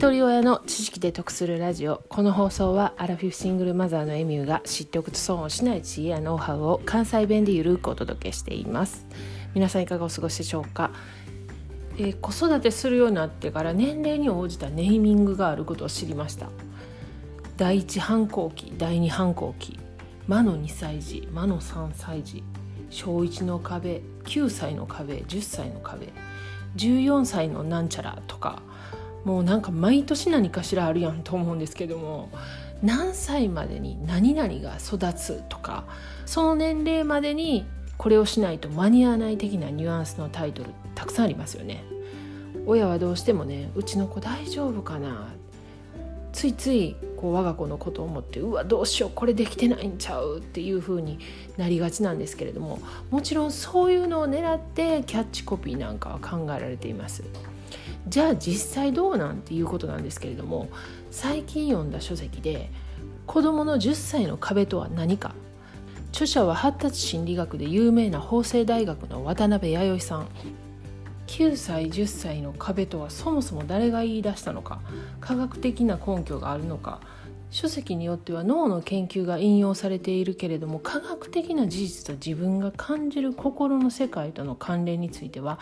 一人親の知識で得するラジオ。この放送はアラフィフシングルマザーのエミューが知っておくと損をしない知恵やノウハウを関西弁でゆるくお届けしています。皆さんいかがお過ごしでしょうか、えー、子育てするようになってから年齢に応じたネーミングがあることを知りました。第一反抗期第二反抗期。魔の2歳児魔の3歳児。小1の壁9歳の壁10歳の壁。14歳のなんちゃらとか。もうなんか毎年何かしらあるやんと思うんですけども何歳までに何々が育つとかその年齢までにこれをしないと間に合わない的なニュアンスのタイトルたくさんありますよね。親はどうしてもねうちの子大丈夫かなついついこう我が子のことを思ってうわどうしようこれできてないんちゃうっていう風になりがちなんですけれどももちろんそういうのを狙ってキャッチコピーなんかは考えられています。じゃあ実際どうなんていうことなんですけれども最近読んだ書籍で「子どもの10歳の壁とは何か」著者は発達心理学で有名な法政大学の渡辺弥生さん。9歳10歳の壁とはそもそも誰が言い出したのか。科学的な根拠があるのか。書籍によっては脳の研究が引用されているけれども科学的な事実と自分が感じる心の世界との関連については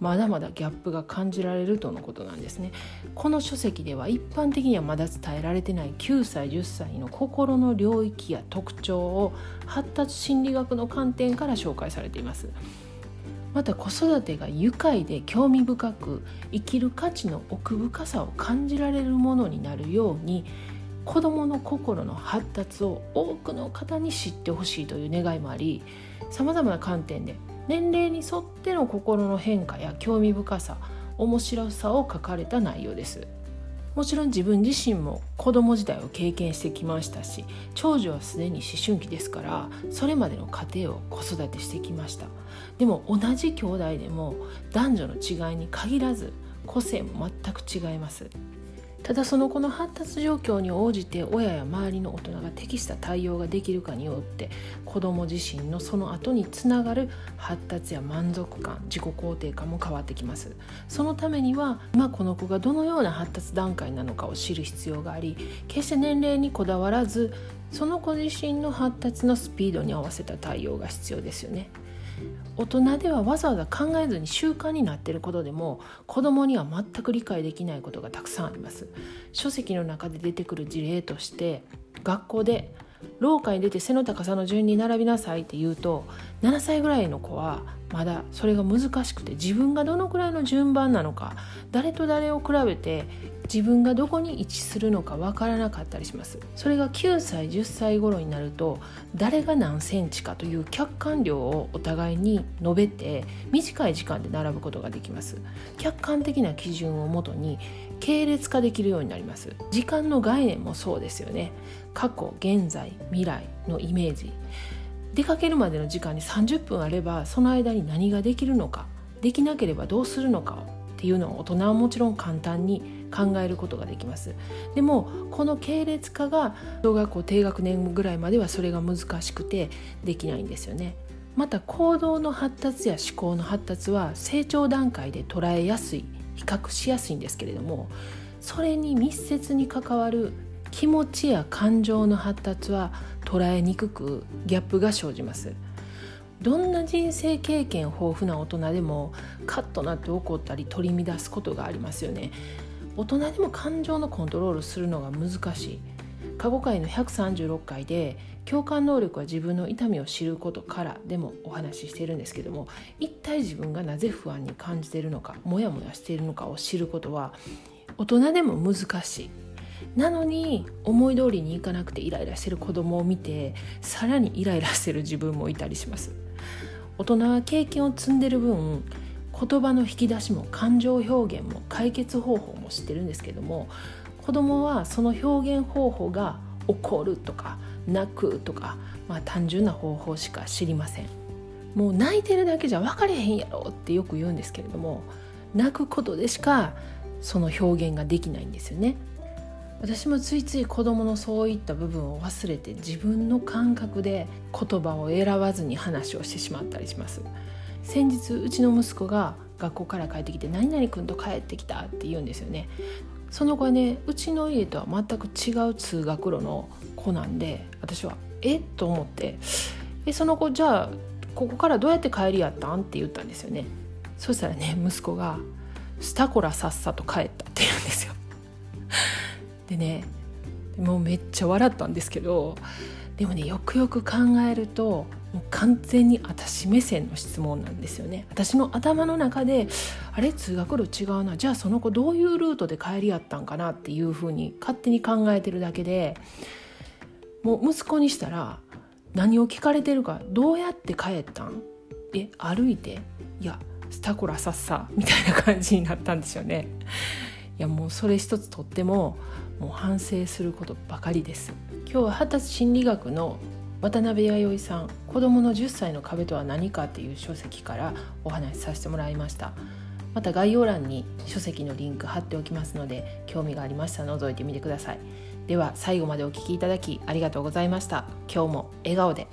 まだまだギャップが感じられるとのことなんですね。この書籍では一般的にはまだ伝えられてない9歳10歳の心の領域や特徴を発達心理学の観点から紹介されています。また子育てが愉快で興味深く生きる価値の奥深さを感じられるものになるように子どもの心の発達を多くの方に知ってほしいという願いもありさまざまな観点で年齢に沿っての心の変化や興味深さ面白さを書かれた内容です。もちろん自分自身も子供時代を経験してきましたし長女はすでに思春期ですからそれまでの過程を子育てしてきました。でも同じ兄弟でも男女の違いに限らず個性も全く違います。ただその子の発達状況に応じて親や周りの大人が適した対応ができるかによって子ども自身のその後につながる発達や満足感自己肯定感も変わってきます。そのためには今この子がどのような発達段階なのかを知る必要があり決して年齢にこだわらずその子自身の発達のスピードに合わせた対応が必要ですよね。大人ではわざわざ考えずに習慣になっていることでも子供には全く理解できないことがたくさんあります。書籍の中で出てくる事例として学校で廊下に出て背の高さの順に並びなさいって言うと7歳ぐらいの子はまだそれが難しくて自分がどのくらいの順番なのか誰と誰を比べて自分がどこに位置するのかわからなかったりします。それが9歳10歳頃になると誰が何センチかという客観量をお互いに述べて短い時間で並ぶことができます。客観的な基準をもとに系列化できるようになります。時間の概念もそうですよね。過去現在未来のイメージ。出かけるまでの時間に30分あればその間に何ができるのかできなければどうするのかっていうのを大人はもちろん簡単に考えることができます。でもこの系列化が小学校低学年ぐらいまではそれが難しくてできないんですよね。また行動の発達や思考の発達は成長段階で捉えやすい比較しやすいんですけれどもそれに密接に関わる気持ちや感情の発達は捉えにくくギャップが生じます。どんな人生経験豊富な大人でもカッとなって怒ったり取り乱すことがありますよね。大人でも感情のコントロールするのが難しい。過去回の136回で共感能力は自分の痛みを知ることからでもお話ししているんですけども一体自分がなぜ不安に感じているのかモヤモヤしているのかを知ることは大人でも難しい。なのに思い通りにいかなくてイライラしてる子供を見てさらにイライラしてる自分もいたりします。大人は経験を積んでる分言葉の引き出しも感情表現も解決方法も知ってるんですけども子供はその表現方法が怒るとか泣くとか、まあ、単純な方法しか知りません。もう泣いてるだけじゃ分かれへんやろってよく言うんですけれども泣くことでしかその表現ができないんですよね。私もついつい子供のそういった部分を忘れて自分の感覚で言葉を選ばずに話をしてしまったりします。先日うちの息子が学校から帰ってきて「何々君と帰ってきた」って言うんですよね。その子はねうちの家とは全く違う通学路の子なんで私はえ？っと思ってえその子じゃあここからどうやって帰りやったん？って言ったんですよね。そしたらね息子が「スタコラさっさと帰った」って言うんですよ。でねもうめっちゃ笑ったんですけどでもねよくよく考えるともう完全に私目線の質問なんですよね。私の頭の中であれ？通学路違うな。じゃあその子どういうルートで帰りやったんかなっていうふうに勝手に考えてるだけでもう息子にしたら何を聞かれてるかどうやって帰ったん？え歩いて？いやスタコラさっさ。みたいな感じになったんですよね。いやもうそれ一つとってももう反省することばかりです。今日は発達心理学の渡辺弥生さん「子どもの10歳の壁とは何か」っていう書籍からお話しさせてもらいました。また概要欄に書籍のリンク貼っておきますので興味がありましたら覗いてみてください。では最後までお聴きいただきありがとうございました。今日も笑顔で。